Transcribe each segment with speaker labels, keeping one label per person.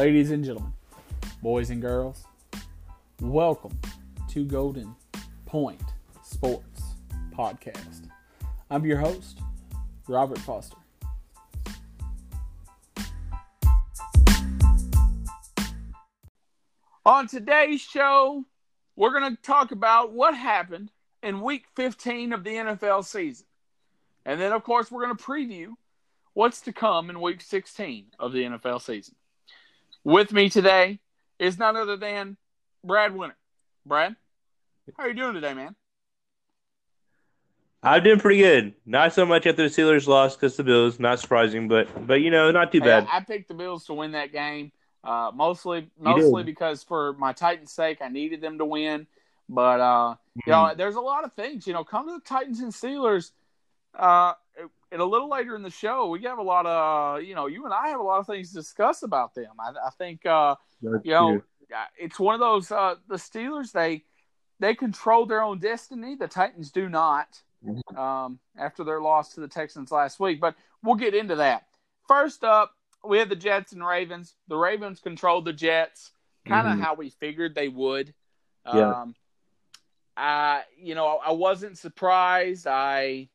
Speaker 1: Ladies and gentlemen, boys and girls, welcome to Golden Point Sports Podcast. I'm your host, Robert Foster. On today's show, we're going to talk about what happened in week 15 of the NFL season. And then, of course, we're going to preview what's to come in week 16 of the NFL season. With me today is none other than Brad Winter. Brad, how are you doing today, man?
Speaker 2: I'm doing pretty good. Not so much after the Steelers lost because the Bills. Not surprising, but but you know, not too bad.
Speaker 1: I, I picked the Bills to win that game. Uh, mostly, mostly because for my Titans' sake, I needed them to win. But uh, mm-hmm. you know, there's a lot of things. You know, come to the Titans and Steelers. Uh, and a little later in the show, we have a lot of you know, you and I have a lot of things to discuss about them. I, I think uh, you know, it's one of those uh, the Steelers they they control their own destiny. The Titans do not. Mm-hmm. Um, after their loss to the Texans last week, but we'll get into that. First up, we had the Jets and Ravens. The Ravens controlled the Jets, kind of mm-hmm. how we figured they would. Yeah. Um, I, you know, I wasn't surprised. I,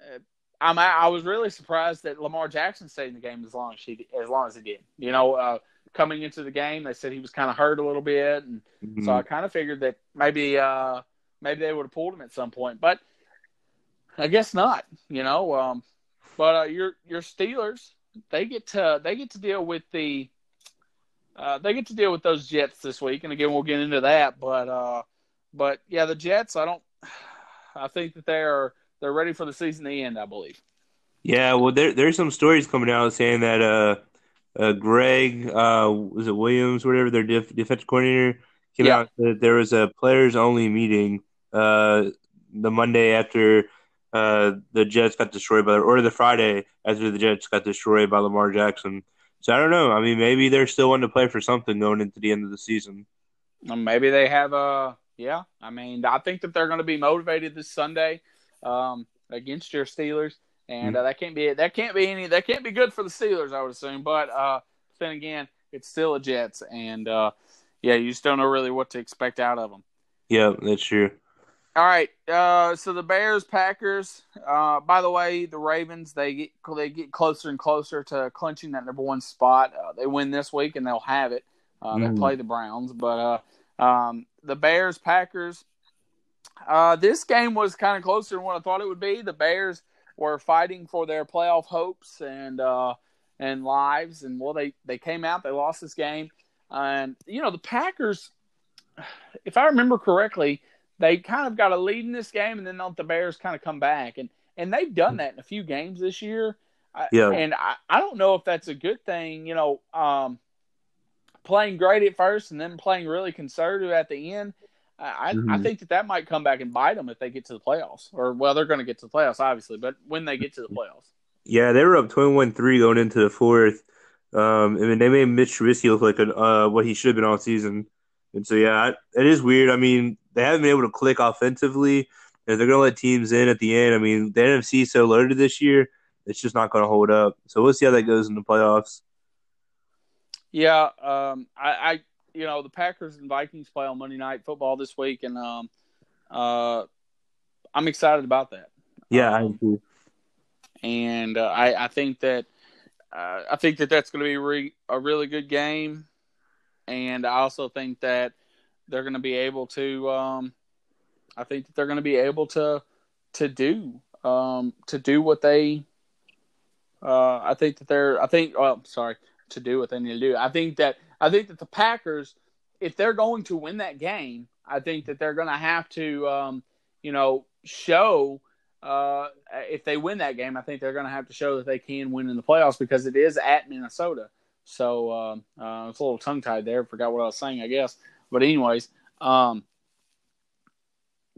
Speaker 1: uh, I'm, I was really surprised that Lamar Jackson stayed in the game as long as he, as long as he did. You know, uh, coming into the game, they said he was kind of hurt a little bit, and mm-hmm. so I kind of figured that maybe, uh, maybe they would have pulled him at some point, but I guess not. You know, um, but uh, your your Steelers, they get to they get to deal with the uh, they get to deal with those Jets this week, and again we'll get into that. But uh, but yeah, the Jets, I don't. I think that they are they're ready for the season to end. I believe.
Speaker 2: Yeah, well, there there's some stories coming out saying that uh, uh Gregg uh, was it Williams, whatever their def- defensive coordinator came yeah. out that there was a players only meeting uh the Monday after uh, the Jets got destroyed by, or the Friday after the Jets got destroyed by Lamar Jackson. So I don't know. I mean, maybe they're still wanting to play for something going into the end of the season.
Speaker 1: maybe they have a yeah. I mean, I think that they're going to be motivated this Sunday um, against your Steelers, and mm-hmm. uh, that can't be that can't be any that can't be good for the Steelers, I would assume. But uh, then again, it's still a Jets, and uh, yeah, you just don't know really what to expect out of them.
Speaker 2: Yeah, that's true.
Speaker 1: All right. Uh, so the Bears, Packers. Uh, by the way, the Ravens they get they get closer and closer to clinching that number one spot. Uh, they win this week and they'll have it. Mm. They mm-hmm. play the Browns, but uh, um, the Bears, Packers. Uh, this game was kind of closer than what I thought it would be. The Bears were fighting for their playoff hopes and uh, and lives, and well, they they came out. They lost this game, and you know the Packers. If I remember correctly they kind of got a lead in this game and then let the Bears kind of come back. And and they've done that in a few games this year. Yeah. And I, I don't know if that's a good thing, you know, um, playing great at first and then playing really conservative at the end. I, mm-hmm. I think that that might come back and bite them if they get to the playoffs. Or, well, they're going to get to the playoffs, obviously, but when they get to the playoffs.
Speaker 2: Yeah, they were up 21 3 going into the fourth. Um, I mean, they made Mitch Trubisky look like a, uh, what he should have been all season. And so, yeah, it is weird. I mean, they haven't been able to click offensively. And they're going to let teams in at the end. I mean, the NFC is so loaded this year, it's just not going to hold up. So we'll see how that goes in the playoffs.
Speaker 1: Yeah, um, I, I, you know, the Packers and Vikings play on Monday Night Football this week, and um, uh, I'm excited about that.
Speaker 2: Yeah, um, I agree.
Speaker 1: And uh, I, I think that uh, I think that that's going to be re- a really good game, and I also think that they're going to be able to. Um, I think that they're going to be able to to do um, to do what they. Uh, I think that they're. I think. Oh, sorry. To do what they need to do. I think that. I think that the Packers, if they're going to win that game, I think that they're going to have to, um, you know, show. Uh, if they win that game, I think they're going to have to show that they can win in the playoffs because it is at Minnesota. So um, uh, it's a little tongue tied there. Forgot what I was saying, I guess. But anyways, um,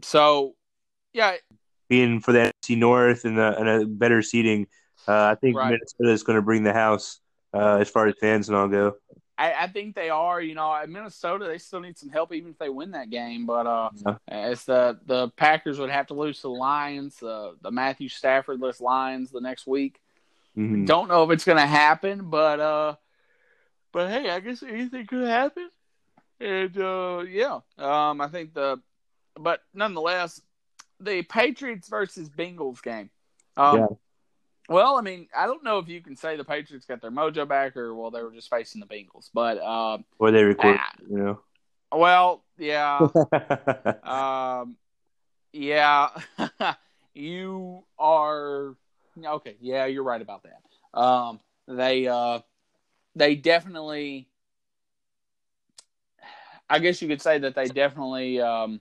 Speaker 1: so yeah,
Speaker 2: being for the NFC North and, the, and a better seating, uh, I think right. Minnesota is going to bring the house uh, as far as fans and all go.
Speaker 1: I, I, think they are. You know, Minnesota they still need some help even if they win that game. But uh, yeah. as the the Packers would have to lose to the Lions, uh, the Matthew Stafford list Lions the next week. Mm-hmm. Don't know if it's going to happen, but uh, but hey, I guess anything could happen. And uh, yeah, um, I think the, but nonetheless, the Patriots versus Bengals game. Um, yeah. Well, I mean, I don't know if you can say the Patriots got their mojo back or well, they were just facing the Bengals, but uh,
Speaker 2: or they record, ah, you know.
Speaker 1: Well, yeah, um, yeah, you are okay. Yeah, you're right about that. Um, they uh, they definitely. I guess you could say that they definitely um,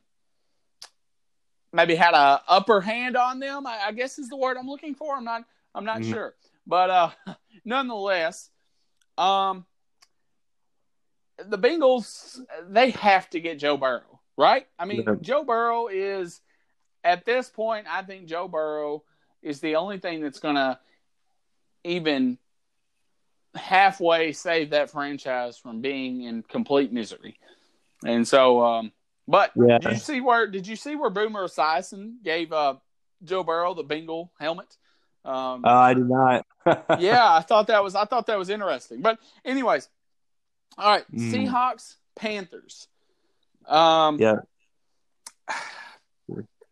Speaker 1: maybe had a upper hand on them. I, I, guess is the word I'm looking for. I'm not. I'm not mm-hmm. sure, but uh, nonetheless, um, the Bengals they have to get Joe Burrow, right? I mean, yeah. Joe Burrow is at this point. I think Joe Burrow is the only thing that's going to even halfway save that franchise from being in complete misery. And so, um, but yeah. did you see where did you see where Boomer Esiason gave uh, Joe Burrow the Bengal helmet?
Speaker 2: Um, uh, I did not.
Speaker 1: yeah, I thought that was I thought that was interesting. But anyways, all right, mm. Seahawks Panthers. Um,
Speaker 2: yeah.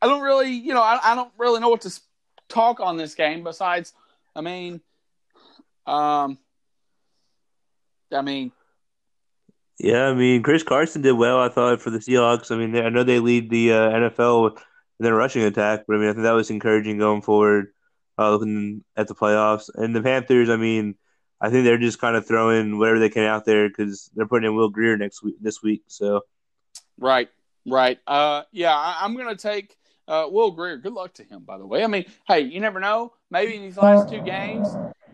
Speaker 1: I don't really, you know, I, I don't really know what to talk on this game besides, I mean, um, I mean,
Speaker 2: yeah, I mean, Chris Carson did well, I thought, for the Seahawks. I mean, I know they lead the uh, NFL in their rushing attack, but I mean, I think that was encouraging going forward, uh, looking at the playoffs. And the Panthers, I mean, I think they're just kind of throwing whatever they can out there because they're putting in Will Grier next week, this week. So,
Speaker 1: right, right. Uh, yeah, I, am to take uh, Will Grier. Good luck to him, by the way. I mean, hey, you never know. Maybe in these last two games,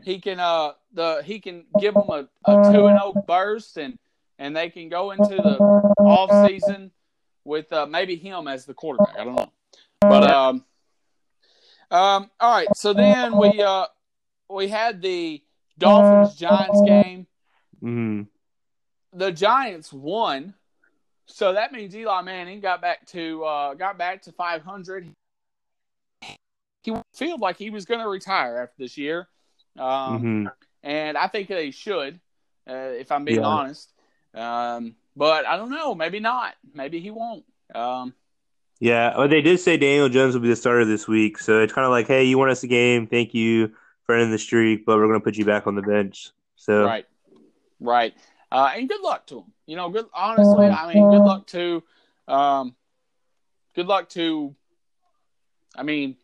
Speaker 1: he can uh the he can give them a, a two and zero oh burst and and they can go into the off season with uh, maybe him as the quarterback. I don't know, but um, um, all right. So then we uh we had the Dolphins Giants game.
Speaker 2: Mm-hmm.
Speaker 1: The Giants won, so that means Eli Manning got back to uh, got back to 500. He felt like he was going to retire after this year, um, mm-hmm. and I think they should, uh, if I'm being yeah. honest. Um, but I don't know. Maybe not. Maybe he won't. Um,
Speaker 2: yeah, well, they did say Daniel Jones will be the starter this week, so it's kind of like, hey, you won us a game, thank you for ending the streak, but we're going to put you back on the bench. So
Speaker 1: right, right, uh, and good luck to him. You know, good. Honestly, I mean, good luck to, um, good luck to. I mean,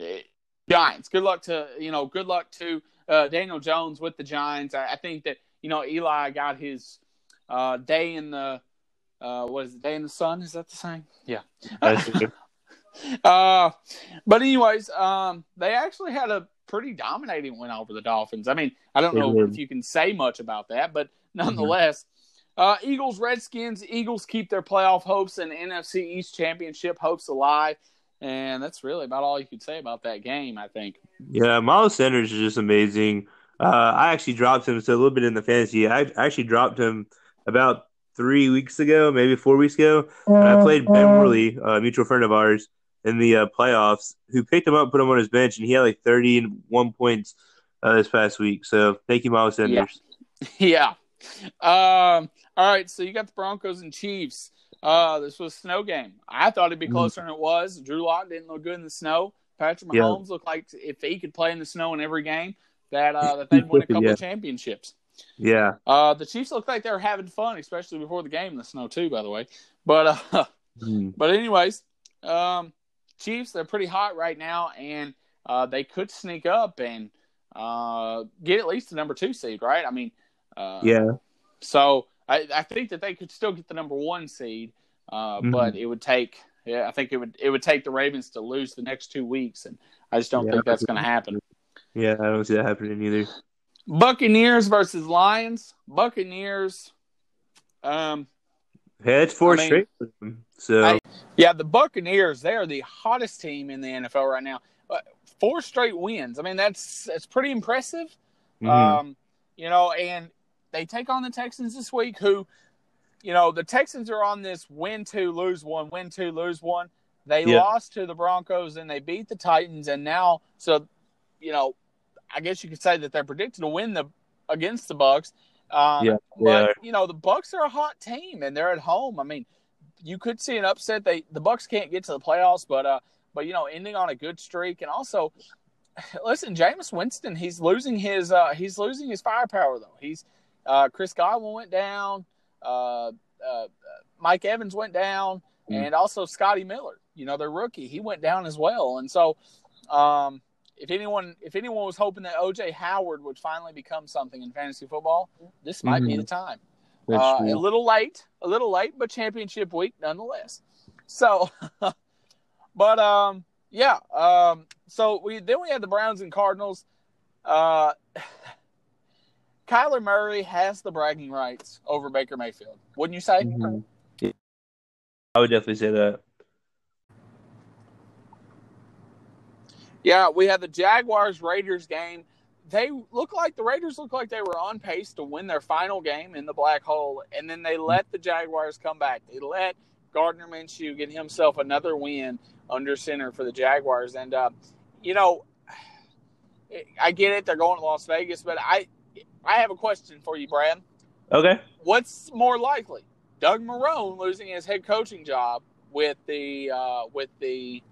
Speaker 1: eh, Giants. Good luck to you know. Good luck to uh, Daniel Jones with the Giants. I, I think that you know, Eli got his uh, day in the uh, what is it? Day in the sun? Is that the same? Yeah. uh, but anyways, um, they actually had a pretty dominating win over the Dolphins. I mean, I don't know if you can say much about that, but nonetheless, mm-hmm. uh, Eagles, Redskins, Eagles keep their playoff hopes and NFC East Championship hopes alive. And that's really about all you could say about that game, I think.
Speaker 2: Yeah, Miles Sanders is just amazing. Uh, I actually dropped him so a little bit in the fantasy. I actually dropped him about three weeks ago, maybe four weeks ago. And I played Ben Worley, a mutual friend of ours, in the uh, playoffs, who picked him up, put him on his bench, and he had like 31 points uh, this past week. So thank you, Miles Sanders.
Speaker 1: Yeah. yeah. Um, all right. So you got the Broncos and Chiefs. Uh, this was a snow game. I thought it'd be mm-hmm. closer mm-hmm. than it was. Drew Lock didn't look good in the snow. Patrick Mahomes yeah. looked like if he could play in the snow in every game, that uh, that they'd win a couple yeah. of championships.
Speaker 2: Yeah.
Speaker 1: Uh, the Chiefs look like they're having fun, especially before the game in the snow too. By the way, but uh, mm. but anyways, um, Chiefs they're pretty hot right now, and uh, they could sneak up and uh, get at least the number two seed, right? I mean, uh,
Speaker 2: yeah.
Speaker 1: So I, I think that they could still get the number one seed, uh, mm-hmm. but it would take. Yeah, I think it would it would take the Ravens to lose the next two weeks, and I just don't yeah, think that's going to happen.
Speaker 2: Yeah, I don't see that happening either.
Speaker 1: Buccaneers versus Lions. Buccaneers. Um,
Speaker 2: yeah, it's four I mean, straight. So I,
Speaker 1: yeah, the Buccaneers they are the hottest team in the NFL right now. Uh, four straight wins. I mean that's that's pretty impressive. Mm-hmm. Um, you know, and they take on the Texans this week. Who, you know, the Texans are on this win two, lose one, win two, lose one. They yeah. lost to the Broncos and they beat the Titans, and now so you know I guess you could say that they're predicted to win the against the Bucks, Um, yeah, but you know the Bucks are a hot team and they're at home. I mean, you could see an upset. They the Bucks can't get to the playoffs, but uh, but you know, ending on a good streak and also, listen, Jameis Winston, he's losing his uh, he's losing his firepower though. He's uh, Chris Godwin went down, uh, uh, Mike Evans went down, mm. and also Scotty Miller. You know, their rookie, he went down as well, and so. Um, if anyone if anyone was hoping that OJ Howard would finally become something in fantasy football, this might mm-hmm. be the time. Uh, a little late, a little late, but championship week nonetheless. So, but um, yeah. Um, so we then we had the Browns and Cardinals. Uh, Kyler Murray has the bragging rights over Baker Mayfield, wouldn't you say? Mm-hmm.
Speaker 2: I would definitely say that.
Speaker 1: Yeah, we had the Jaguars Raiders game. They look like the Raiders look like they were on pace to win their final game in the black hole, and then they let the Jaguars come back. They let Gardner Minshew get himself another win under center for the Jaguars, and uh, you know, I get it. They're going to Las Vegas, but I I have a question for you, Brad.
Speaker 2: Okay.
Speaker 1: What's more likely, Doug Marrone losing his head coaching job with the uh, with the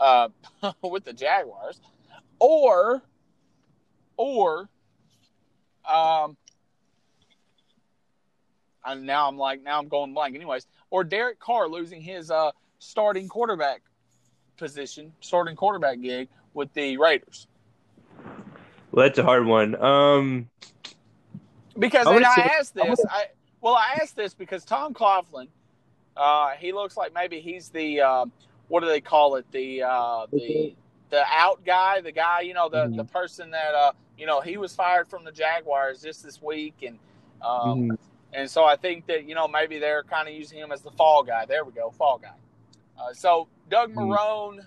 Speaker 1: uh, with the Jaguars, or or um, and now I'm like now I'm going blank. Anyways, or Derek Carr losing his uh, starting quarterback position, starting quarterback gig with the Raiders.
Speaker 2: Well, that's a hard one. Um,
Speaker 1: because and I say, asked this. I well, I asked this because Tom Coughlin, uh, he looks like maybe he's the uh, what do they call it? The uh, the the out guy, the guy, you know, the mm-hmm. the person that uh, you know, he was fired from the Jaguars just this week, and um, mm-hmm. and so I think that you know maybe they're kind of using him as the fall guy. There we go, fall guy. Uh, so Doug mm-hmm.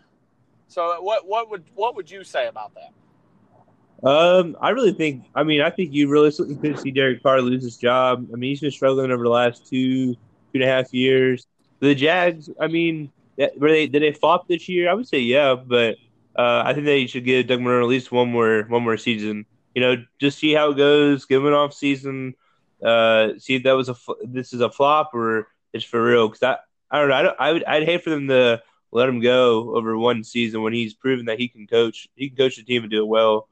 Speaker 1: So what what would what would you say about that?
Speaker 2: Um, I really think. I mean, I think you realistically could see Derek Carr lose his job. I mean, he's been struggling over the last two two and a half years. The Jags. I mean, were they did they flop this year? I would say yeah, but uh, I think they should give Doug Marrone at least one more one more season. You know, just see how it goes. Give him an off season. Uh, see if that was a this is a flop or it's for real. Because I I don't know. I, don't, I would I'd hate for them to let him go over one season when he's proven that he can coach. He can coach the team and do it well.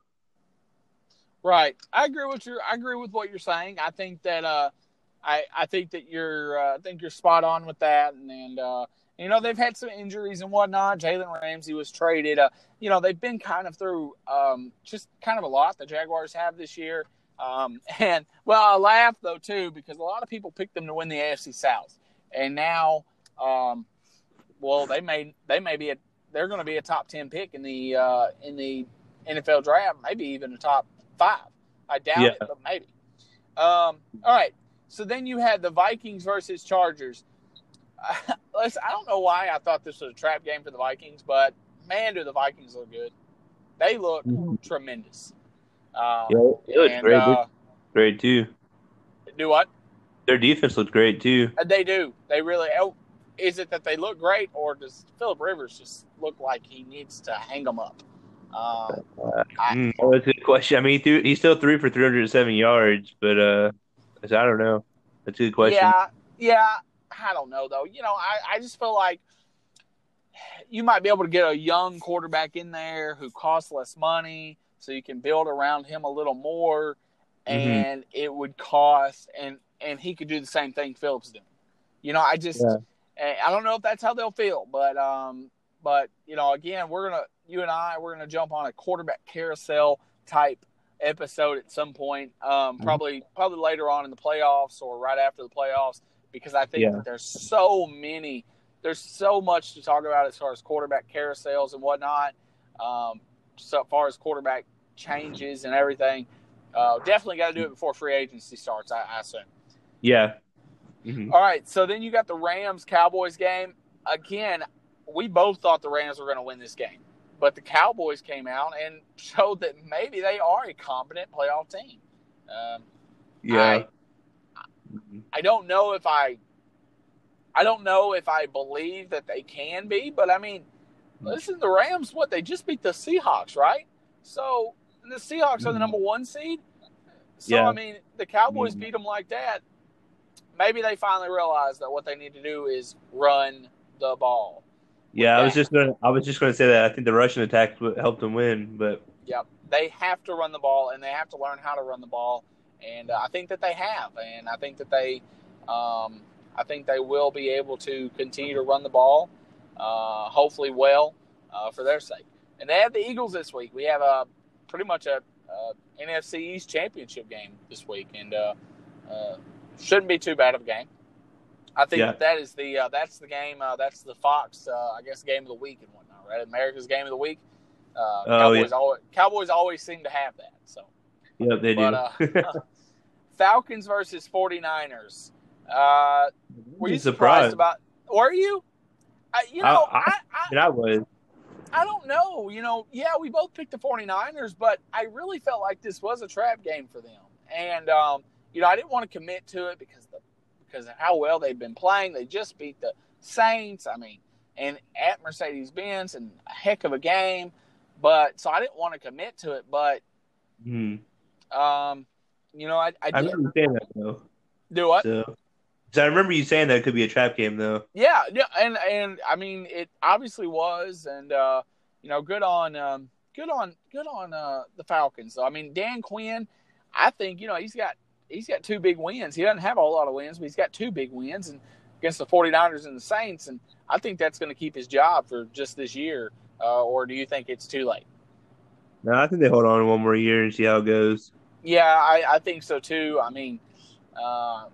Speaker 1: Right. I agree with you. I agree with what you're saying. I think that uh, I I think that you're uh, I think you're spot on with that, and and uh, you know, they've had some injuries and whatnot. Jalen Ramsey was traded. Uh, you know, they've been kind of through um, just kind of a lot the Jaguars have this year. Um, and, well, I laugh, though, too, because a lot of people picked them to win the AFC South. And now, um, well, they may they may be a, they're going to be a top ten pick in the uh, in the NFL draft, maybe even a top five. I doubt yeah. it, but maybe. Um, all right. So then you had the Vikings versus Chargers. listen, I don't know why I thought this was a trap game for the Vikings, but man, do the Vikings look good. They look mm-hmm. tremendous.
Speaker 2: Um, yeah, it looks and, great. Uh, great too.
Speaker 1: Do what?
Speaker 2: Their defense looked great too.
Speaker 1: Uh, they do. They really. Oh, is it that they look great, or does Philip Rivers just look like he needs to hang them up? Um,
Speaker 2: uh, I, mm, well, that's a good question. I mean, he threw, he's still three for 307 yards, but uh, I don't know. That's a good question.
Speaker 1: Yeah, yeah. I don't know though. You know, I, I just feel like you might be able to get a young quarterback in there who costs less money, so you can build around him a little more, mm-hmm. and mm-hmm. it would cost and and he could do the same thing Phillips doing. You know, I just yeah. I don't know if that's how they'll feel, but um, but you know, again, we're gonna you and I we're gonna jump on a quarterback carousel type episode at some point, um, mm-hmm. probably probably later on in the playoffs or right after the playoffs because I think yeah. that there's so many, there's so much to talk about as far as quarterback carousels and whatnot. Um, so far as quarterback changes and everything, uh, definitely got to do it before free agency starts. I, I assume.
Speaker 2: Yeah.
Speaker 1: Mm-hmm. All right. So then you got the Rams Cowboys game. Again, we both thought the Rams were going to win this game, but the Cowboys came out and showed that maybe they are a competent playoff team. Um,
Speaker 2: yeah. I.
Speaker 1: I don't know if I I don't know if I believe that they can be, but I mean, listen, the Rams, what they just beat the Seahawks, right? So the Seahawks are the mm-hmm. number one seed. So yeah. I mean, the Cowboys mm-hmm. beat them like that. Maybe they finally realize that what they need to do is run the ball.
Speaker 2: Yeah, I was just going. I was just going to say that I think the rushing attack helped them win, but
Speaker 1: yep, they have to run the ball and they have to learn how to run the ball, and uh, I think that they have, and I think that they, um, I think they will be able to continue to run the ball, uh, hopefully well, uh, for their sake. And they have the Eagles this week. We have a pretty much a, a NFC East championship game this week, and uh, uh, shouldn't be too bad of a game. I think yeah. that is the uh, that's the game. Uh, that's the Fox, uh, I guess, game of the week and whatnot, right? America's game of the week. Uh, oh, Cowboys, yeah. always, Cowboys always seem to have that. So,
Speaker 2: yeah, they but,
Speaker 1: do. Uh, Falcons versus 49ers. Uh, were you surprised. surprised about? Were you? I, you know, I, I,
Speaker 2: I, I was.
Speaker 1: I don't know. You know, yeah, we both picked the 49ers, but I really felt like this was a trap game for them. And, um, you know, I didn't want to commit to it because the because of how well they've been playing. They just beat the Saints. I mean, and at Mercedes Benz, and a heck of a game. But so I didn't want to commit to it. But,
Speaker 2: mm.
Speaker 1: Um, you know, I I,
Speaker 2: I remember saying that though.
Speaker 1: Do what?
Speaker 2: So, I remember you saying that it could be a trap game though.
Speaker 1: Yeah, yeah, and and I mean it obviously was, and uh, you know, good on um, good on good on uh, the Falcons. So I mean, Dan Quinn, I think you know he's got he's got two big wins. He doesn't have a whole lot of wins, but he's got two big wins and against the 49ers and the Saints. And I think that's going to keep his job for just this year. Uh, or do you think it's too late?
Speaker 2: No, I think they hold on one more year and see how it goes.
Speaker 1: Yeah, I, I think so too. I mean, uh,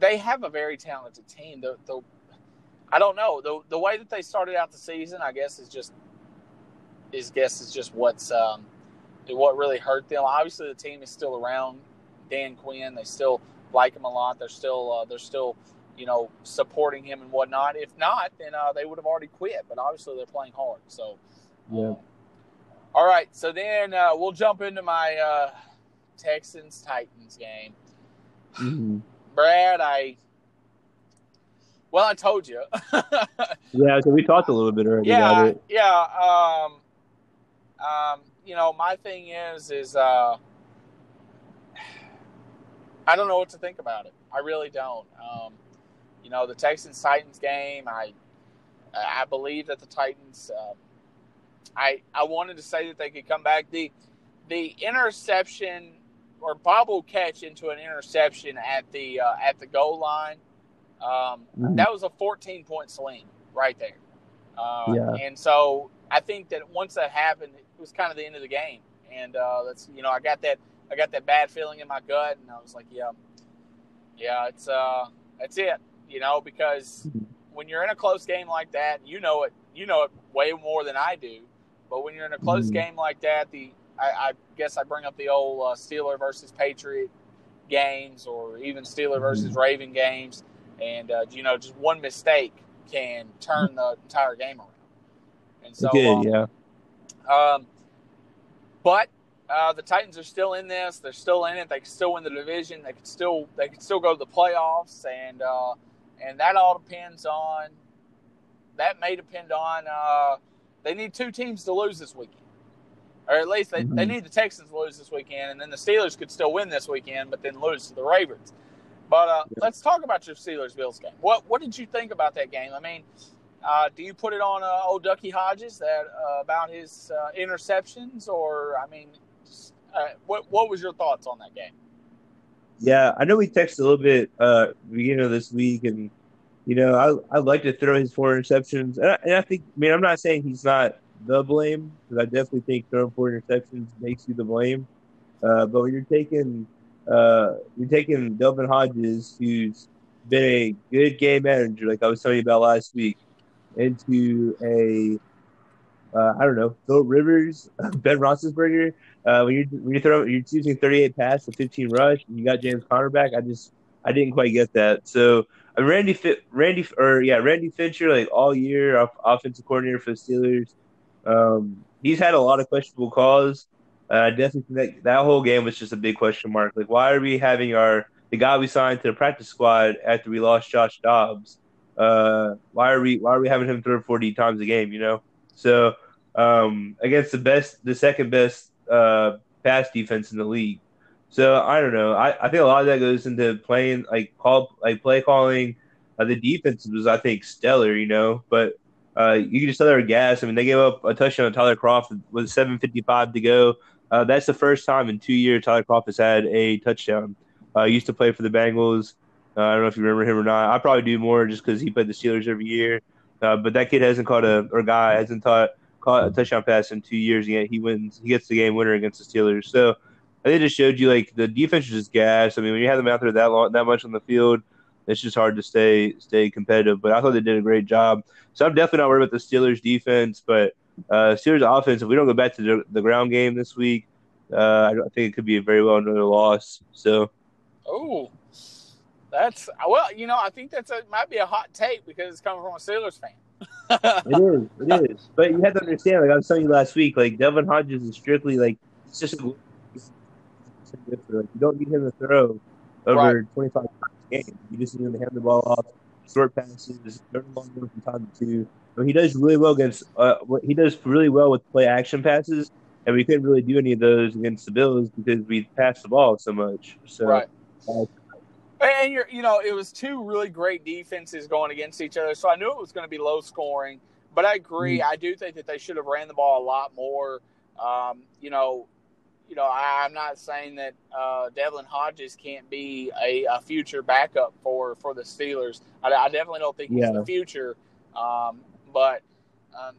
Speaker 1: they have a very talented team. The, the I don't know the the way that they started out the season. I guess is just his guess is just what's um, what really hurt them. Obviously, the team is still around. Dan Quinn. They still like him a lot. They're still uh, they're still you know supporting him and whatnot. If not, then uh, they would have already quit. But obviously, they're playing hard. So
Speaker 2: yeah.
Speaker 1: All right, so then uh, we'll jump into my uh, Texans Titans game.
Speaker 2: Mm-hmm.
Speaker 1: Brad, I well, I told you.
Speaker 2: yeah, so we talked a little bit already
Speaker 1: yeah,
Speaker 2: about it.
Speaker 1: Yeah, um, um, you know, my thing is, is uh, I don't know what to think about it. I really don't. Um, you know, the Texans Titans game. I I believe that the Titans. Uh, I I wanted to say that they could come back. The the interception or bobble catch into an interception at the uh, at the goal line. Um, mm-hmm. That was a 14 point swing right there. Uh, yeah. And so I think that once that happened, it was kind of the end of the game. And uh, that's you know I got that I got that bad feeling in my gut, and I was like, yeah, yeah, it's uh, that's it, you know, because when you're in a close game like that, you know it, you know it way more than I do. But when you're in a close mm-hmm. game like that, the I, I, guess I bring up the old uh, Steeler versus Patriot games, or even Steeler mm-hmm. versus Raven games, and uh, you know, just one mistake can turn the entire game around. And so,
Speaker 2: did, um, yeah.
Speaker 1: Um, but uh, the Titans are still in this. They're still in it. They can still win the division. They could still they could still go to the playoffs, and uh, and that all depends on. That may depend on. Uh, they need two teams to lose this weekend, or at least they, mm-hmm. they need the Texans to lose this weekend, and then the Steelers could still win this weekend, but then lose to the Ravens. But uh, yeah. let's talk about your Steelers Bills game. What what did you think about that game? I mean, uh, do you put it on uh, old Ducky Hodges that uh, about his uh, interceptions, or I mean, uh, what what was your thoughts on that game?
Speaker 2: Yeah, I know we texted a little bit uh beginning of this week, and you know I I'd like to throw his four interceptions, and I, and I think I mean I'm not saying he's not the blame because I definitely think throwing four interceptions makes you the blame. Uh, but when you're taking uh, you're taking Devlin Hodges, who's been a good game manager, like I was telling you about last week, into a uh, I don't know Phil Rivers, Ben Roethlisberger, uh, when you when you throw you're using 38 pass to 15 rush, and you got James Conner back. I just I didn't quite get that. So uh, Randy Randy or yeah Randy Fichtner like all year offensive coordinator for the Steelers. Um, he's had a lot of questionable calls. Uh, I definitely think that, that whole game was just a big question mark. Like, why are we having our the guy we signed to the practice squad after we lost Josh Dobbs? Uh, why are we why are we having him throw 40 times a game? You know, so um, against the best, the second best uh, pass defense in the league. So I don't know. I, I think a lot of that goes into playing like call like play calling. Uh, the defense was I think stellar, you know, but uh, you can just tell they're gas. I mean, they gave up a touchdown to Tyler Kroft with 7:55 to go. Uh, that's the first time in two years Tyler Kroft has had a touchdown. Uh, used to play for the Bengals. Uh, I don't know if you remember him or not. I probably do more just because he played the Steelers every year. Uh, but that kid hasn't caught a or guy hasn't taught, caught a touchdown pass in two years yet. He wins. He gets the game winner against the Steelers. So I think it just showed you like the defense is just gas. I mean, when you have them out there that long, that much on the field, it's just hard to stay stay competitive. But I thought they did a great job. So I'm definitely not worried about the Steelers defense, but uh, Steelers offense. If we don't go back to the, the ground game this week, uh, I, I think it could be a very well another loss. So,
Speaker 1: oh, that's well, you know, I think that's a might be a hot take because it's coming from a Steelers fan.
Speaker 2: it is, it is. But you have to understand, like I was telling you last week, like Devin Hodges is strictly like it's just a, like, you don't need him to throw over right. 25 games. You just need him to hand the ball off, short passes, turn the ball from time to two. I mean, he does really well against. Uh, he does really well with play action passes, and we couldn't really do any of those against the Bills because we passed the ball so much. So,
Speaker 1: right. Uh, and you're, you know, it was two really great defenses going against each other, so I knew it was going to be low scoring. But I agree. Mm-hmm. I do think that they should have ran the ball a lot more. Um, you know, you know, I, am not saying that uh, Devlin Hodges can't be a, a, future backup for for the Steelers. I, I definitely don't think he's the future. Um, but um,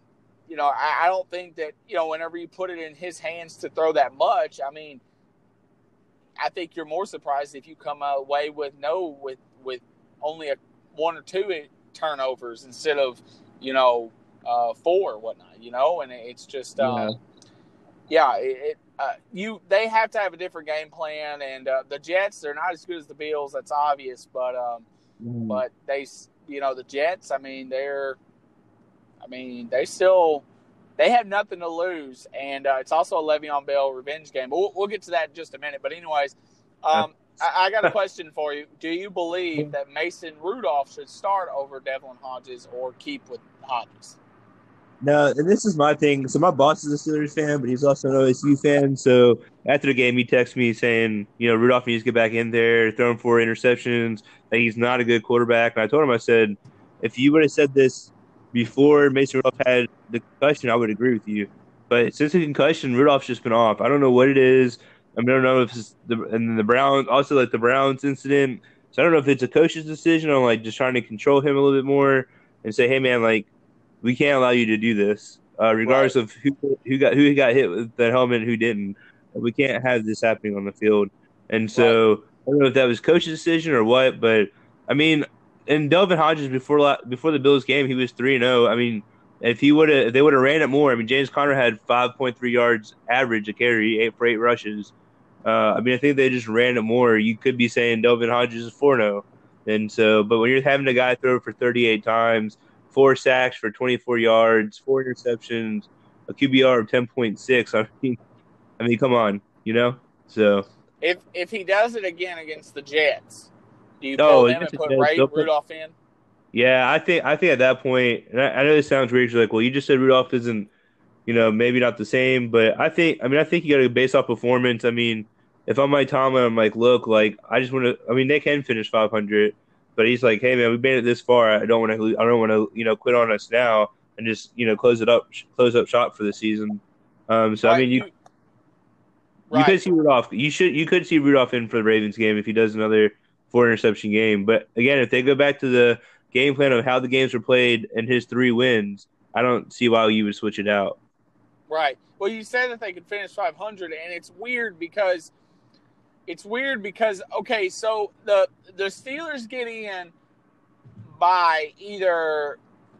Speaker 1: you know, I, I, don't think that you know whenever you put it in his hands to throw that much. I mean, I think you're more surprised if you come away with no with with only a one or two turnovers instead of you know uh, four or whatnot. You know, and it's just um, yeah, yeah it, it uh, you they have to have a different game plan, and uh, the Jets they're not as good as the Bills. That's obvious, but um, mm. but they you know the Jets. I mean they're, I mean they still they have nothing to lose, and uh, it's also a Le'Veon Bell revenge game. But we'll, we'll, get to that in just a minute. But anyways, um, I, I, got a question for you. Do you believe that Mason Rudolph should start over Devlin Hodges or keep with Hodges?
Speaker 2: No, and this is my thing. So my boss is a Steelers fan, but he's also an OSU fan. So after the game, he texted me saying, you know, Rudolph needs to get back in there, throwing four interceptions, that he's not a good quarterback. And I told him, I said, if you would have said this before Mason Rudolph had the concussion, I would agree with you. But since the concussion, Rudolph's just been off. I don't know what it is. I, mean, I don't know if it's the and the Browns also like the Browns incident. So I don't know if it's a coach's decision on like just trying to control him a little bit more and say, hey man, like we can't allow you to do this, uh, regardless right. of who who got who got hit with that helmet and who didn't. We can't have this happening on the field. And so right. I don't know if that was coach's decision or what, but I mean, and Devlin Hodges before before the Bills game, he was three and zero. Oh. I mean, if he would have, they would have ran it more. I mean, James Conner had five point three yards average a carry, eight for eight rushes. Uh, I mean, I think they just ran it more. You could be saying Devlin Hodges is four zero, oh. and so, but when you're having a guy throw for thirty eight times four sacks for 24 yards, four interceptions, a QBR of 10.6. I mean, I mean, come on, you know. So
Speaker 1: if if he does it again against the Jets, do you pull him and put Ray Rudolph in?
Speaker 2: Yeah, I think I think at that point, and I, I know this sounds weird. You're Like, well, you just said Rudolph isn't, you know, maybe not the same, but I think I mean I think you got to base off performance. I mean, if I'm Mike Tomlin, I'm like, look, like I just want to. I mean, they can finish 500. But he's like, hey man, we made it this far. I don't want to. I don't want to. You know, quit on us now and just you know close it up, close up shop for the season. Um, so right. I mean, you right. you could see Rudolph. You should. You could see Rudolph in for the Ravens game if he does another four interception game. But again, if they go back to the game plan of how the games were played and his three wins, I don't see why you would switch it out.
Speaker 1: Right. Well, you said that they could finish 500, and it's weird because it's weird because okay, so the the Steelers get in by either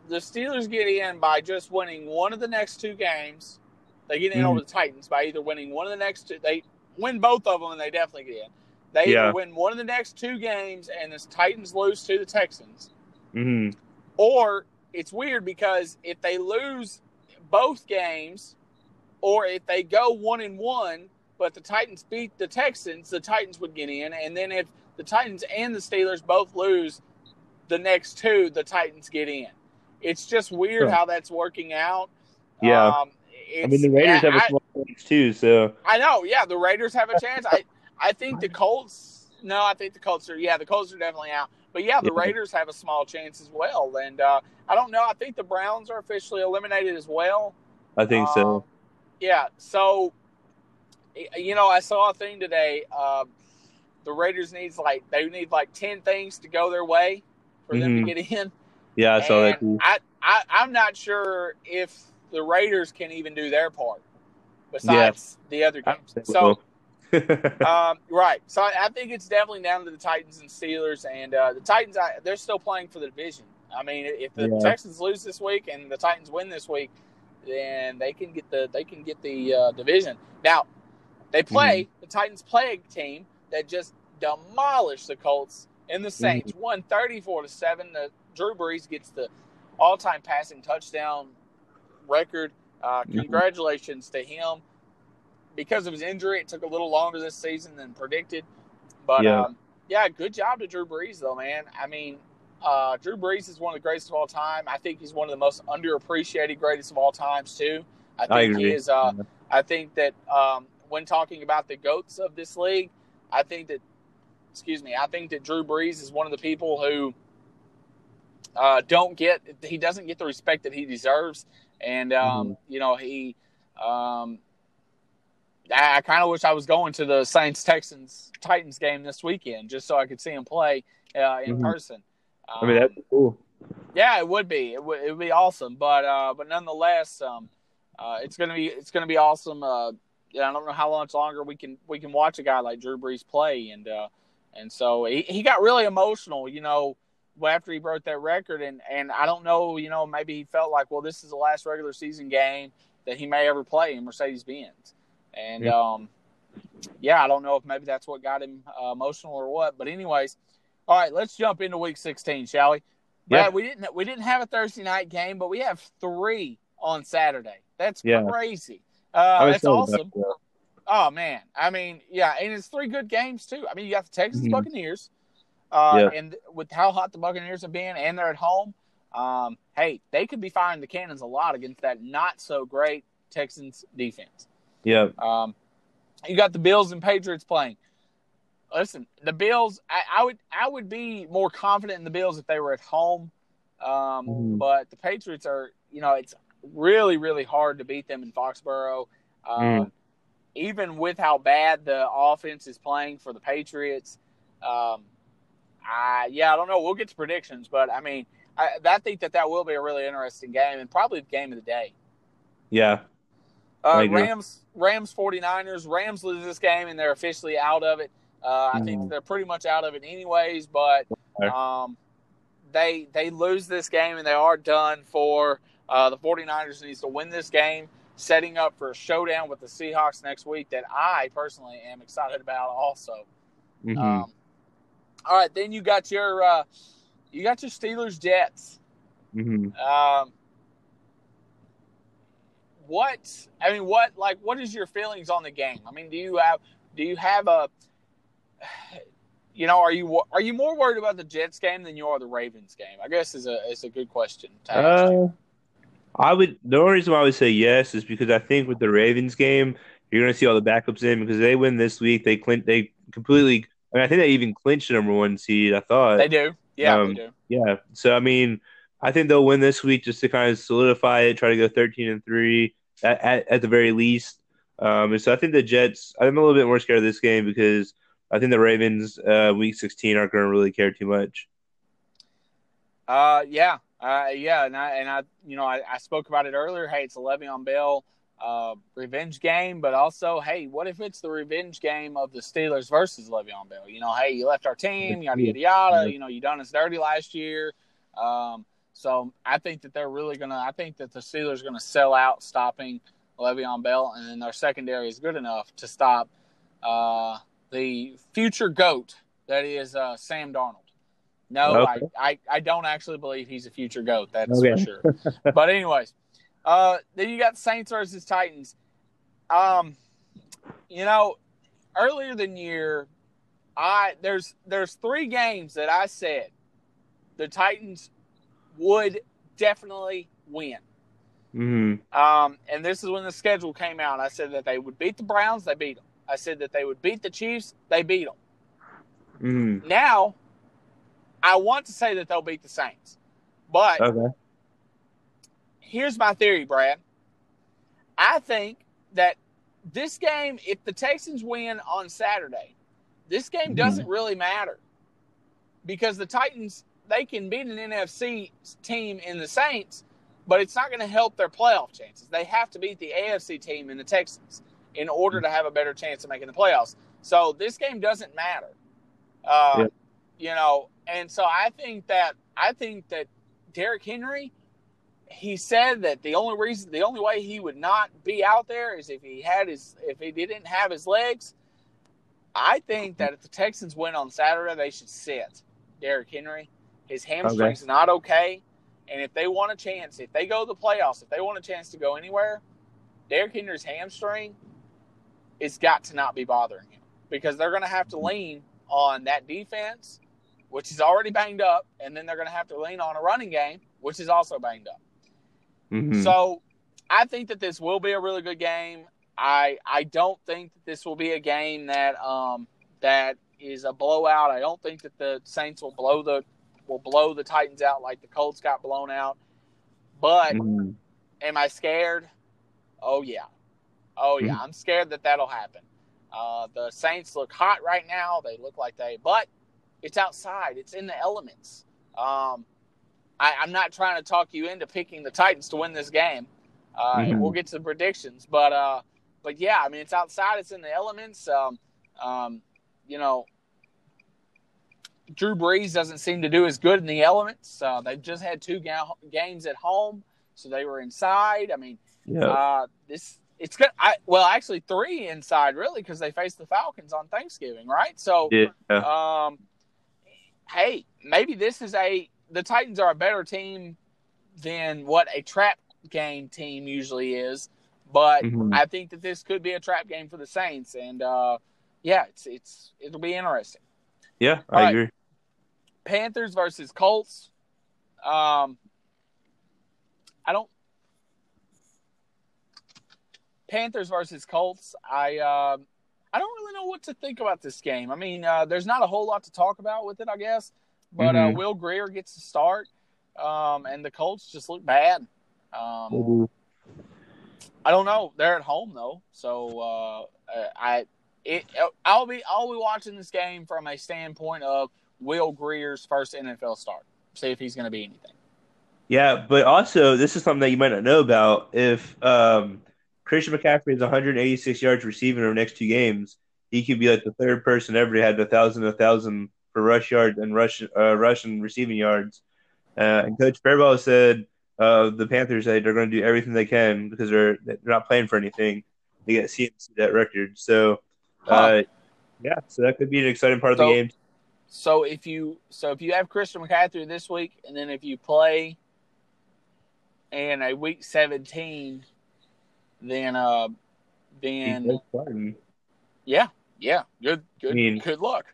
Speaker 1: the Steelers get in by just winning one of the next two games. They get in mm-hmm. over the Titans by either winning one of the next two. They win both of them, and they definitely get in. They yeah. either win one of the next two games, and the Titans lose to the Texans,
Speaker 2: mm-hmm.
Speaker 1: or it's weird because if they lose both games, or if they go one and one, but the Titans beat the Texans, the Titans would get in. And then if the Titans and the Steelers both lose the next two, the Titans get in. It's just weird how that's working out.
Speaker 2: Yeah. Um, I mean, the Raiders have a small chance too, so.
Speaker 1: I know, yeah, the Raiders have a chance. I, I think the Colts. No, I think the Colts are. Yeah, the Colts are definitely out. But yeah, the yeah. Raiders have a small chance as well. And uh, I don't know. I think the Browns are officially eliminated as well.
Speaker 2: I think um, so.
Speaker 1: Yeah. So, you know, I saw a thing today. Uh, the Raiders needs like they need like ten things to go their way for mm-hmm. them to mm-hmm. get in.
Speaker 2: Yeah, I saw that. Too.
Speaker 1: I, I I'm not sure if the Raiders can even do their part besides yeah. the other games. So um, right. So I, I, think it's definitely down to the Titans and Steelers, and uh, the Titans. I, they're still playing for the division. I mean, if the yeah. Texans lose this week and the Titans win this week, then they can get the they can get the uh, division. Now, they play mm-hmm. the Titans play a team that just demolished the Colts and the Saints, mm-hmm. one thirty four to seven. The Drew Brees gets the all time passing touchdown record. Uh, mm-hmm. congratulations mm-hmm. to him because of his injury, it took a little longer this season than predicted. But yeah, um, yeah good job to Drew Brees, though, man. I mean, uh, Drew Brees is one of the greatest of all time. I think he's one of the most underappreciated greatest of all times too. I think I he is. Uh, yeah. I think that um, when talking about the goats of this league, I think that, excuse me, I think that Drew Brees is one of the people who uh, don't get he doesn't get the respect that he deserves, and um, mm-hmm. you know he um, I, kind of wish I was going to the Saints Texans Titans game this weekend just so I could see him play uh, in mm-hmm. person.
Speaker 2: Um, I mean, that's um, cool.
Speaker 1: Yeah, it would be. It would, it would be awesome. But uh, but nonetheless, um, uh, it's gonna be it's gonna be awesome. I don't know how much longer we can we can watch a guy like Drew Brees play, and uh, and so he, he got really emotional, you know, after he broke that record, and and I don't know, you know, maybe he felt like, well, this is the last regular season game that he may ever play in Mercedes Benz. And yeah. um, yeah, I don't know if maybe that's what got him uh, emotional or what. But anyways, all right, let's jump into Week 16, shall we? Yeah, we didn't we didn't have a Thursday night game, but we have three on Saturday. That's yeah. crazy. Uh, that's awesome. That, oh man, I mean, yeah, and it's three good games too. I mean, you got the Texans mm-hmm. Buccaneers, uh, yeah. and with how hot the Buccaneers have been, and they're at home. Um, hey, they could be firing the cannons a lot against that not so great Texans defense.
Speaker 2: Yeah.
Speaker 1: Um, you got the Bills and Patriots playing. Listen, the Bills. I, I, would I would be more confident in the Bills if they were at home, um, mm. but the Patriots are. You know, it's really really hard to beat them in Foxborough. Um, mm. Even with how bad the offense is playing for the Patriots, um, I yeah I don't know. We'll get to predictions, but I mean I, I think that that will be a really interesting game and probably the game of the day.
Speaker 2: Yeah,
Speaker 1: uh, Rams, Rams, 49ers. Rams lose this game and they're officially out of it. Uh, I think mm-hmm. they're pretty much out of it anyways, but um, they they lose this game and they are done for uh, the 49ers needs to win this game, setting up for a showdown with the Seahawks next week that I personally am excited about also. Mm-hmm. Um, all right, then you got your uh, you got your Steelers Jets.
Speaker 2: Mm-hmm.
Speaker 1: Um, what I mean, what like what is your feelings on the game? I mean, do you have do you have a you know, are you are you more worried about the Jets game than you are the Ravens game? I guess is a is a good question.
Speaker 2: Uh, I would. The only reason why I would say yes is because I think with the Ravens game, you're going to see all the backups in because they win this week. They clin- They completely. I, mean, I think they even clinched the number one seed. I thought
Speaker 1: they do. Yeah, um, they do.
Speaker 2: Yeah. So I mean, I think they'll win this week just to kind of solidify it, try to go 13 and 3 at, at, at the very least. Um, and so I think the Jets, I'm a little bit more scared of this game because I think the Ravens, uh, week 16, aren't going to really care too much.
Speaker 1: Uh, yeah. Uh, yeah. And I, and I, you know, I, I spoke about it earlier. Hey, it's a Le'Veon Bell uh, revenge game, but also, hey, what if it's the revenge game of the Steelers versus Le'Veon Bell? You know, hey, you left our team, yada yada yada. You know, you done us dirty last year. Um, so I think that they're really gonna. I think that the Steelers are gonna sell out stopping Le'Veon Bell, and then their secondary is good enough to stop uh, the future goat that is uh, Sam Darnold. No, okay. I, I, I don't actually believe he's a future goat. That's okay. for sure. but anyways, uh, then you got Saints versus Titans. Um, you know, earlier than year, I there's there's three games that I said the Titans would definitely win.
Speaker 2: Mm-hmm.
Speaker 1: Um, and this is when the schedule came out. I said that they would beat the Browns. They beat them. I said that they would beat the Chiefs. They beat them.
Speaker 2: Mm.
Speaker 1: Now, I want to say that they'll beat the Saints, but
Speaker 2: Okay.
Speaker 1: here's my theory, Brad. I think that this game, if the Texans win on Saturday, this game
Speaker 2: Mhm.
Speaker 1: doesn't really matter because the Titans they can beat an NFC team in the Saints, but it's not going to help their playoff chances. They have to beat the AFC team in the Texans in order to have a better chance of making the playoffs. So this game doesn't matter, uh,
Speaker 2: Yeah.
Speaker 1: you know. And so I think that I think that Derrick Henry he said that the only reason the only way he would not be out there is if he had his if he didn't have his legs. I think that if the Texans win on Saturday, they should sit Derrick Henry. His hamstring's not okay. And if they want a chance, if they go to the playoffs, if they want a chance to go anywhere, Derrick Henry's hamstring it's got to not be bothering him. Because they're gonna have to lean on that defense, which is already banged up, and then they're gonna have to lean on a running game, which is also banged up.
Speaker 2: Mhm.
Speaker 1: So I think that this will be a really good game. I I don't think that this will be a game that um that is a blowout. I don't think that the Saints will blow the will blow the Titans out like the Colts got blown out. But
Speaker 2: Mhm.
Speaker 1: am I scared? Oh yeah. Oh yeah, I'm scared that that'll happen. Uh, the Saints look hot right now. They look like they, but it's outside. It's in the elements. Um, I, I'm not trying to talk you into picking the Titans to win this game. Uh,
Speaker 2: Mhm.
Speaker 1: we'll get to the predictions, but uh, but yeah, I mean it's outside. It's in the elements. Um, um, you know, Drew Brees doesn't seem to do as good in the elements. Uh, they've just had two ga- games at home, so they were inside. I mean,
Speaker 2: Yeah.
Speaker 1: uh, this it's good. I well, actually three inside really because they faced the Falcons on Thanksgiving, right? So,
Speaker 2: yeah.
Speaker 1: um, hey, maybe this is a the Titans are a better team than what a trap game team usually is, but
Speaker 2: Mhm.
Speaker 1: I think that this could be a trap game for the Saints, and uh, yeah, it's it's it'll be interesting.
Speaker 2: Yeah,
Speaker 1: All
Speaker 2: I
Speaker 1: right.
Speaker 2: agree.
Speaker 1: Panthers versus Colts. Um, I don't. Panthers versus Colts. I uh, I don't really know what to think about this game. I mean, uh, there's not a whole lot to talk about with it, I guess. But uh,
Speaker 2: Mhm.
Speaker 1: Will Grier gets to start, um, and the Colts just look bad. Um, I don't know. They're at home though, so uh, I it I'll be I'll be watching this game from a standpoint of Will Grier's first NFL start. See if he's going to be anything.
Speaker 2: Yeah, but also this is something that you might not know about. If um, Christian McCaffrey has 186 yards receiving over the next two games, he could be like the third person ever to have a thousand, a thousand for rush yards and rush, uh, rush and receiving yards. Uh, and Coach Bearball said uh, the Panthers say they're going to do everything they can because they're they're not playing for anything. They get CMC that record, so uh, yeah, so that could be an exciting part of the game.
Speaker 1: So if you so if you have Christian McCaffrey this week, and then if you play in a week seventeen, then uh, then yeah, yeah, good good
Speaker 2: I mean-
Speaker 1: good luck.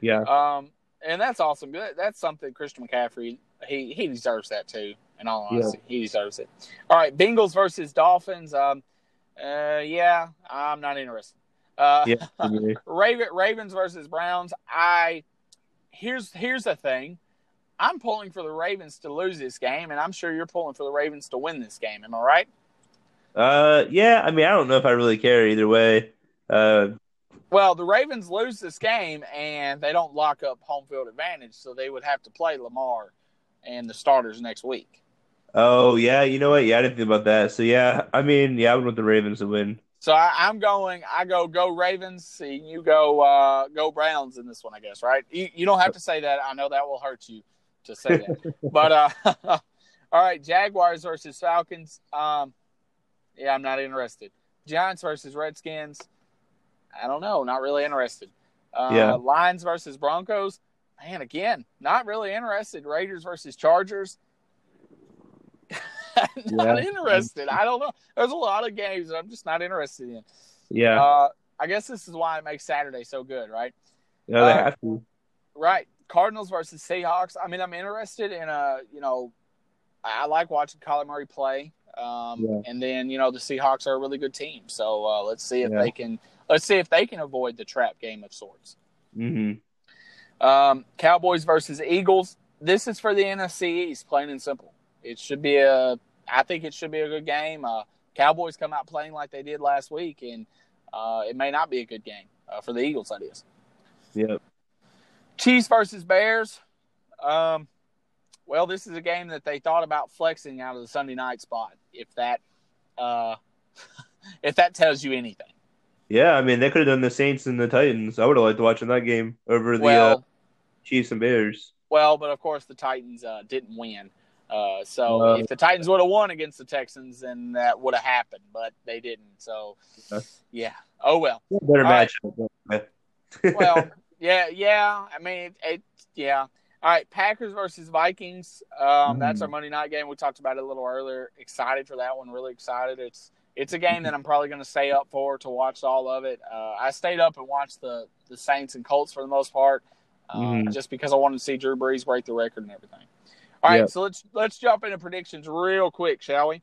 Speaker 2: Yeah,
Speaker 1: Um, and that's awesome. That- That's something Christian McCaffrey he he deserves that too. In all
Speaker 2: Yeah.
Speaker 1: honesty, he deserves it. All right, Bengals versus Dolphins. Um, uh, yeah, I'm not interested. Uh,
Speaker 2: yeah.
Speaker 1: Raven, Ravens versus Browns. I here's here's the thing. I'm pulling for the Ravens to lose this game, and I'm sure you're pulling for the Ravens to win this game. Am I right?
Speaker 2: Uh, yeah. I mean, I don't know if I really care either way. Uh,
Speaker 1: Well, the Ravens lose this game, and they don't lock up home field advantage, so they would have to play Lamar and the starters next week.
Speaker 2: oh yeah, you know what? Yeah, I didn't think about that. So yeah, I mean, yeah, I would want the Ravens to win.
Speaker 1: So I, I'm going. I go go Ravens. and You go uh, go Browns in this one, I guess. Right? You, you don't have to say that. I know that will hurt you to say that. but uh, all right, Jaguars versus Falcons. Um, yeah, I'm not interested. Giants versus Redskins. I don't know. Not really interested. Uh,
Speaker 2: Yeah.
Speaker 1: Lions versus Broncos. Man, again, not really interested. Raiders versus Chargers. not
Speaker 2: Yeah.
Speaker 1: interested. I don't know. There's a lot of games that I'm just not interested in.
Speaker 2: Yeah,
Speaker 1: Uh, I guess this is why it makes Saturday so good, right?
Speaker 2: yeah, they
Speaker 1: uh,
Speaker 2: have to.
Speaker 1: Right. Cardinals versus Seahawks. I mean, I'm interested in a, you know, I I like watching Kyler Murray play. Um, yeah. And then you know the Seahawks are a really good team, so uh, let's see if yeah. they can let's see if they can avoid the trap game of sorts.
Speaker 2: Mm-hmm.
Speaker 1: Um, Cowboys versus Eagles. This is for the NFC East, plain and simple. It should be a. I think it should be a good game. Uh, Cowboys come out playing like they did last week, and uh, it may not be a good game uh, for the Eagles. That is.
Speaker 2: Yep.
Speaker 1: Chiefs versus Bears. Um, well, this is a game that they thought about flexing out of the Sunday night spot. If that, uh, if that tells you anything.
Speaker 2: Yeah, I mean they could have done the Saints and the Titans. I would have liked watching that game over the well, uh, Chiefs and Bears.
Speaker 1: Well, but of course the Titans uh, didn't win. Uh, so uh, if the Titans would have won against the Texans, then that would have happened, but they didn't. So yeah. Oh well.
Speaker 2: Better match.
Speaker 1: Right. well, yeah, yeah. I mean, it, it, yeah. All right, Packers versus Vikings. Um, mm. That's our Monday night game. We talked about it a little earlier. Excited for that one. Really excited. It's it's a game that I'm probably going to stay up for to watch all of it. Uh, I stayed up and watched the the Saints and Colts for the most part, uh, mm. just because I wanted to see Drew Brees break the record and everything. All right, yep. so let's let's jump into predictions real quick, shall we?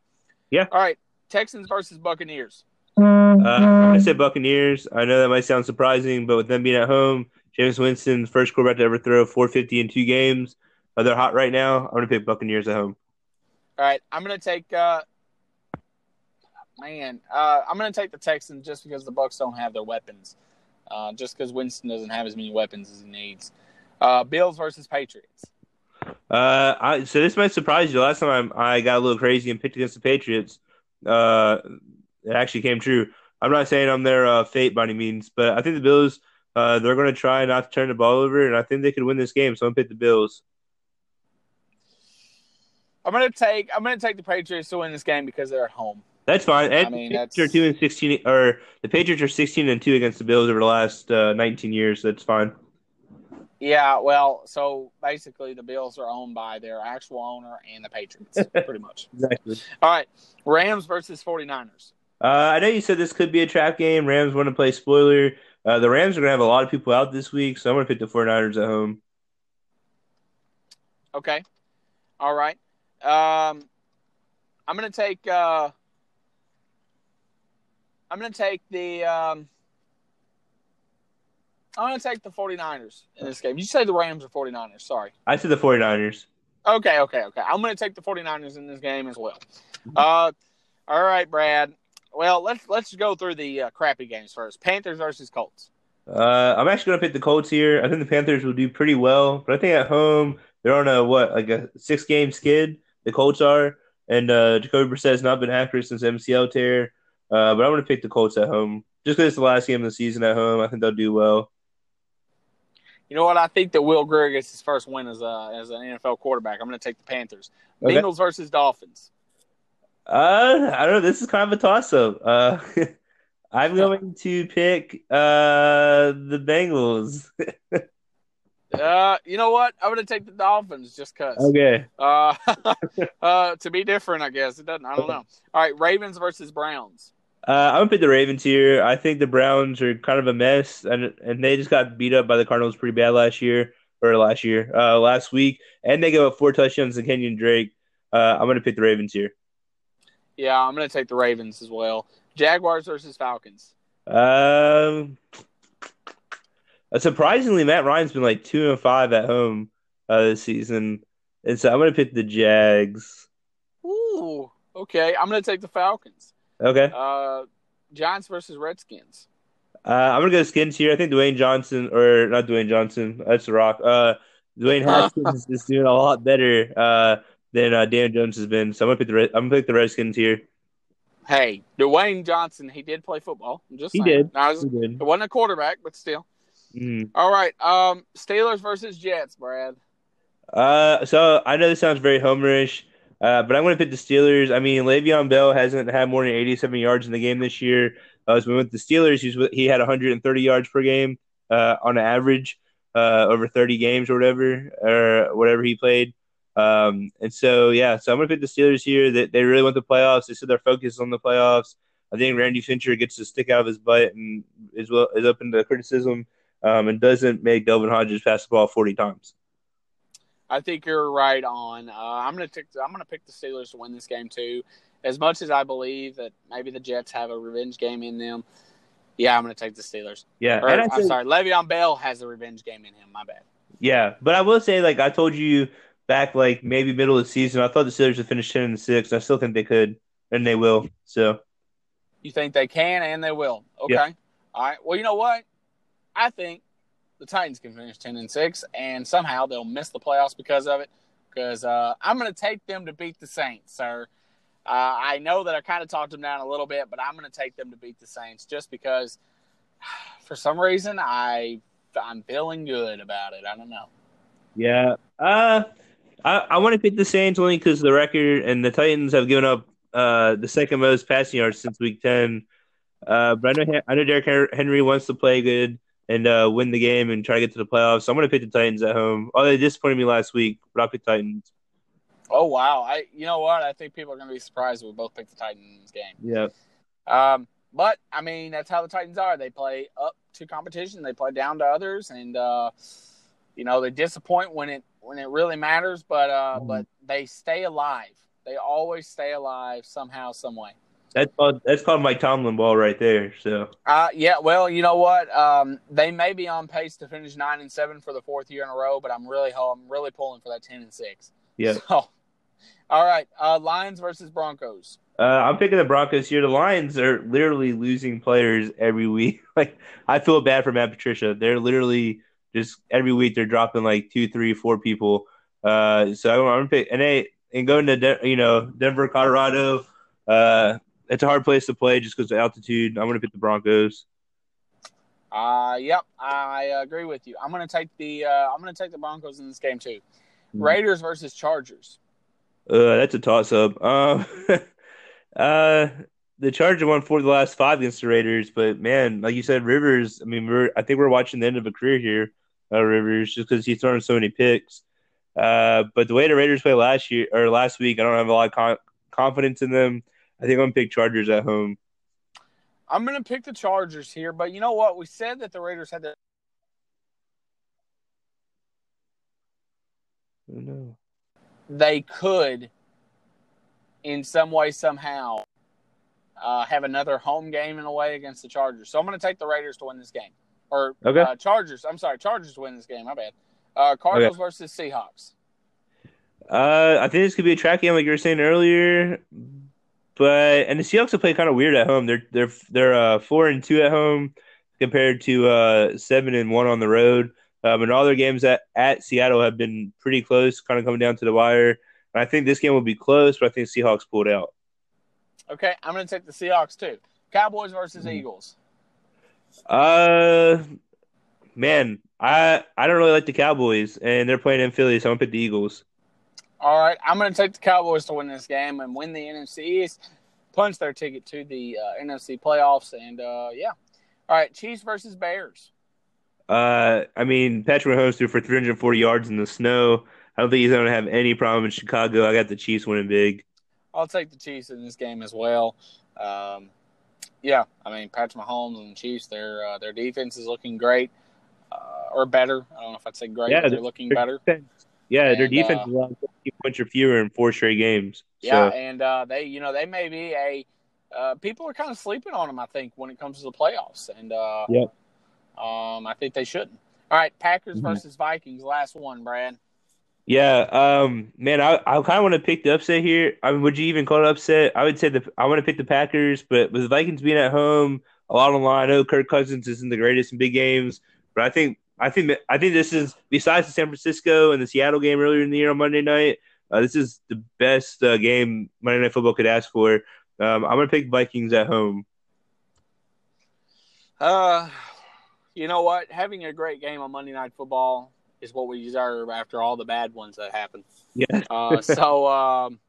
Speaker 2: Yeah.
Speaker 1: All right, Texans versus Buccaneers.
Speaker 2: Uh, I'm gonna say Buccaneers. I know that might sound surprising, but with them being at home, Jameis Winston, first quarterback to ever throw 450 in two games. Uh, they're hot right now. I'm gonna pick Buccaneers at home.
Speaker 1: All right, I'm gonna take. Uh, man, uh, I'm gonna take the Texans just because the Bucks don't have their weapons. Uh, just because Winston doesn't have as many weapons as he needs. Uh, Bills versus Patriots.
Speaker 2: Uh, I, so this might surprise you. Last time I, I got a little crazy and picked against the Patriots. Uh, it actually came true. I'm not saying I'm their uh, fate by any means, but I think the Bills uh, they're going to try not to turn the ball over, and I think they could win this game. So I'm going to pick the Bills.
Speaker 1: I'm going to take I'm going to take the Patriots to win this game because they're at home.
Speaker 2: That's fine. And I mean, that's... are two and sixteen, or the Patriots are sixteen and two against the Bills over the last uh, nineteen years. So that's fine.
Speaker 1: Yeah, well, so basically the Bills are owned by their actual owner and the Patriots, pretty much.
Speaker 2: exactly.
Speaker 1: All right, Rams versus 49ers.
Speaker 2: Uh, I know you said this could be a trap game. Rams want to play spoiler. Uh, the Rams are going to have a lot of people out this week, so I'm going to pick the 49ers at home.
Speaker 1: Okay. All right. Um, I'm going to take. Uh, I'm going to take the. Um, I'm going to take the 49ers in this game. You say the Rams or 49ers? Sorry.
Speaker 2: I said the 49ers.
Speaker 1: Okay, okay, okay. I'm going to take the 49ers in this game as well. Uh, all right, Brad. Well, let's let's go through the uh, crappy games first. Panthers versus Colts.
Speaker 2: Uh, I'm actually going to pick the Colts here. I think the Panthers will do pretty well, but I think at home they're on a what like a six game skid. The Colts are, and uh, Jacoby Brissett has not been accurate since MCL tear. Uh, but I'm going to pick the Colts at home just because it's the last game of the season at home. I think they'll do well.
Speaker 1: You know what? I think that Will Grier gets his first win as a as an NFL quarterback. I'm going to take the Panthers. Okay. Bengals versus Dolphins.
Speaker 2: Uh, I don't know. This is kind of a toss up. Uh, I'm going to pick uh the Bengals.
Speaker 1: uh, you know what? I'm going to take the Dolphins just cause.
Speaker 2: Okay.
Speaker 1: Uh, uh, to be different, I guess it doesn't. I don't know. All right, Ravens versus Browns.
Speaker 2: Uh, I'm gonna pick the Ravens here. I think the Browns are kind of a mess, and and they just got beat up by the Cardinals pretty bad last year or last year, uh, last week, and they gave up four touchdowns to Kenyon Drake. Uh, I'm gonna pick the Ravens here.
Speaker 1: Yeah, I'm gonna take the Ravens as well. Jaguars versus Falcons.
Speaker 2: Um, surprisingly, Matt Ryan's been like two and five at home uh, this season, and so I'm gonna pick the Jags.
Speaker 1: Ooh, okay. I'm gonna take the Falcons.
Speaker 2: Okay.
Speaker 1: Uh, Giants versus Redskins.
Speaker 2: Uh, I'm gonna go Skins here. I think Dwayne Johnson or not Dwayne Johnson. That's the Rock. Uh, Dwayne Haskins is doing a lot better uh, than uh, Dan Jones has been. So I'm gonna pick the I'm gonna pick the Redskins here.
Speaker 1: Hey, Dwayne Johnson, he did play football. I'm just
Speaker 2: he
Speaker 1: saying.
Speaker 2: did.
Speaker 1: Was,
Speaker 2: he did.
Speaker 1: It wasn't a quarterback, but still.
Speaker 2: Mm.
Speaker 1: All right. Um, Steelers versus Jets, Brad.
Speaker 2: Uh, so I know this sounds very homerish. Uh, but I'm going to pick the Steelers. I mean, Le'Veon Bell hasn't had more than 87 yards in the game this year. Uh, so with the Steelers, he's, he had 130 yards per game uh, on average uh, over 30 games or whatever, or whatever he played. Um, and so, yeah, so I'm going to pick the Steelers here. That they, they really want the playoffs. They said they're focused on the playoffs. I think Randy Fichtner gets to stick out of his butt and is well is open to criticism um, and doesn't make Devlin Hodges pass the ball 40 times.
Speaker 1: I think you're right on. Uh, I'm gonna take. I'm gonna pick the Steelers to win this game too. as much as I believe that maybe the Jets have a revenge game in them, yeah, I'm going to take the Steelers.
Speaker 2: Yeah,
Speaker 1: or, I'm say, sorry, Le'Veon Bell has a revenge game in him. My bad.
Speaker 2: Yeah, but I will say, like I told you back, like maybe middle of the season, I thought the Steelers would finish ten and six. I still think they could, and they will. So,
Speaker 1: you think they can and they will? Okay. Yeah. All right. Well, you know what? I think the Titans can finish ten and six, and somehow they'll miss the playoffs because of it. Because uh, I'm going to take them to beat the Saints, sir. Uh, I know that I kind of talked them down a little bit, but I'm going to take them to beat the Saints just because, for some reason, I I'm feeling good about it. I don't know.
Speaker 2: Yeah. Uh, I I want to pick the Saints only because the record and the Titans have given up uh the second most passing yards since Week Ten. Uh, but I know I know Derrick Henry wants to play good and uh, win the game and try to get to the playoffs. So I'm going to pick the Titans at home. Oh, they disappointed me last week, but I'll pick Titans.
Speaker 1: Oh wow! I you know what? I think people are going to be surprised if we both picked the Titans game.
Speaker 2: Yeah.
Speaker 1: Um, but I mean, that's how the Titans are. They play up to competition. They play down to others, and uh, you know they disappoint when it when it really matters. But uh, mm. but they stay alive. They always stay alive somehow, some way.
Speaker 2: That's called that's called Mike Tomlin ball right there. So.
Speaker 1: Uh, yeah. Well, you know what? Um, they may be on pace to finish nine and seven for the fourth year in a row, but I'm really I'm really pulling for that ten and six.
Speaker 2: Yeah.
Speaker 1: So, all right, uh, Lions versus Broncos.
Speaker 2: Uh, I'm picking the Broncos here. The Lions are literally losing players every week. like I feel bad for Matt Patricia. They're literally just every week they're dropping like two, three, four people. Uh, so I'm, I'm gonna pick and they and going to De- you know Denver, Colorado. Uh, it's a hard place to play just because of altitude. I'm gonna pick the Broncos.
Speaker 1: Uh, yep, I agree with you. I'm gonna take the uh, I'm gonna take the Broncos in this game too. Mm-hmm. Raiders versus Chargers.
Speaker 2: Uh, that's a toss up. Um, uh, the Chargers won four of the last five against the Raiders, but man, like you said, Rivers. I mean, we're I think we're watching the end of a career here, uh, Rivers, just because he's throwing so many picks. Uh, but the way the Raiders played last year or last week, I don't have a lot of con- confidence in them. I think I'm gonna pick Chargers at home.
Speaker 1: I'm gonna pick the Chargers here, but you know what? We said that the Raiders had the.
Speaker 2: Oh, no
Speaker 1: they could, in some way, somehow, uh, have another home game in a way against the Chargers. So I'm going to take the Raiders to win this game. Or okay. uh, Chargers. I'm sorry, Chargers win this game. My bad. Uh, Cardinals okay. versus Seahawks.
Speaker 2: Uh, I think this could be a trap game, like you were saying earlier. But and the Seahawks have played kind of weird at home. They're they're they're uh, four and two at home compared to uh, seven and one on the road. Um, and all their games at, at Seattle have been pretty close, kind of coming down to the wire. And I think this game will be close, but I think Seahawks pulled out.
Speaker 1: Okay, I'm going to take the Seahawks too. Cowboys versus mm-hmm. Eagles.
Speaker 2: Uh, man, I I don't really like the Cowboys, and they're playing in Philly, so I'm gonna pick the Eagles.
Speaker 1: All right, I'm gonna take the Cowboys to win this game and win the NFC East, punch their ticket to the uh, NFC playoffs, and uh, yeah. All right, Chiefs versus Bears.
Speaker 2: Uh, I mean, Patrick Mahomes threw for 340 yards in the snow. I don't think he's going to have any problem in Chicago. I got the Chiefs winning big.
Speaker 1: I'll take the Chiefs in this game as well. Um, yeah, I mean, Patrick Mahomes and the Chiefs, their uh, their defense is looking great uh, or better. I don't know if I'd say great, yeah, they're looking better.
Speaker 2: Defense, yeah, and, their defense uh, is around 50 points or fewer in four straight games.
Speaker 1: Yeah, and uh, they, you know, they may be a. Uh, people are kind of sleeping on them, I think, when it comes to the playoffs. And uh,
Speaker 2: yeah
Speaker 1: um, I think they shouldn't. All right, Packers mm-hmm. versus Vikings, last one, Brad.
Speaker 2: Yeah, um, man, I, I kind of want to pick the upset here. I mean, would you even call it upset? I would say the I want to pick the Packers, but with the Vikings being at home, a lot on the line. I know Kirk Cousins isn't the greatest in big games, but I think I think I think this is besides the San Francisco and the Seattle game earlier in the year on Monday night. Uh, this is the best uh, game Monday Night Football could ask for. Um, I'm gonna pick Vikings at home.
Speaker 1: Uh, you know what? Having a great game on Monday Night Football is what we deserve after all the bad ones that happened.
Speaker 2: Yeah.
Speaker 1: uh, so um,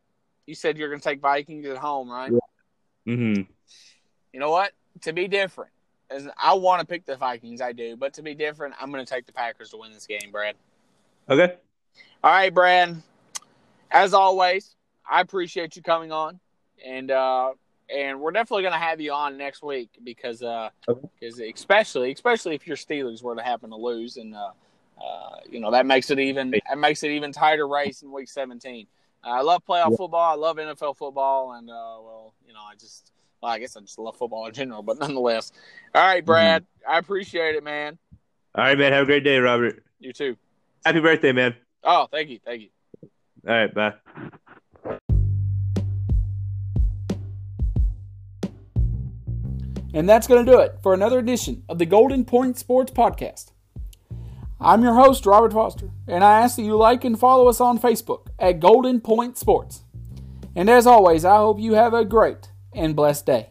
Speaker 1: you said you're going to take Vikings at home, right?
Speaker 2: Yeah. Mm-hmm.
Speaker 1: You know what? To be different, as I want to pick the Vikings, I do, but to be different, I'm going to take the Packers to win this game, Brad.
Speaker 2: Okay.
Speaker 1: All right, Brad. As always, I appreciate you coming on, and uh, and we're definitely going to have you on next week because uh because especially especially if your Steelers were to happen to lose and uh, uh you know that makes it even that makes it even tighter race in week 17. I love playoff yeah. football. I love NFL football, and uh, well, you know, I just, well, I guess I just love football in general. But nonetheless, all right, Brad, mm-hmm. I appreciate it, man.
Speaker 2: All right, man. Have a great day, Robert.
Speaker 1: You too.
Speaker 2: Happy birthday, man.
Speaker 1: Oh, thank you, thank you.
Speaker 2: All right, bye.
Speaker 3: And that's going to do it for another edition of the Golden Point Sports Podcast. I'm your host, Robert Foster, and I ask that you like and follow us on Facebook at Golden Point Sports. And as always, I hope you have a great and blessed day.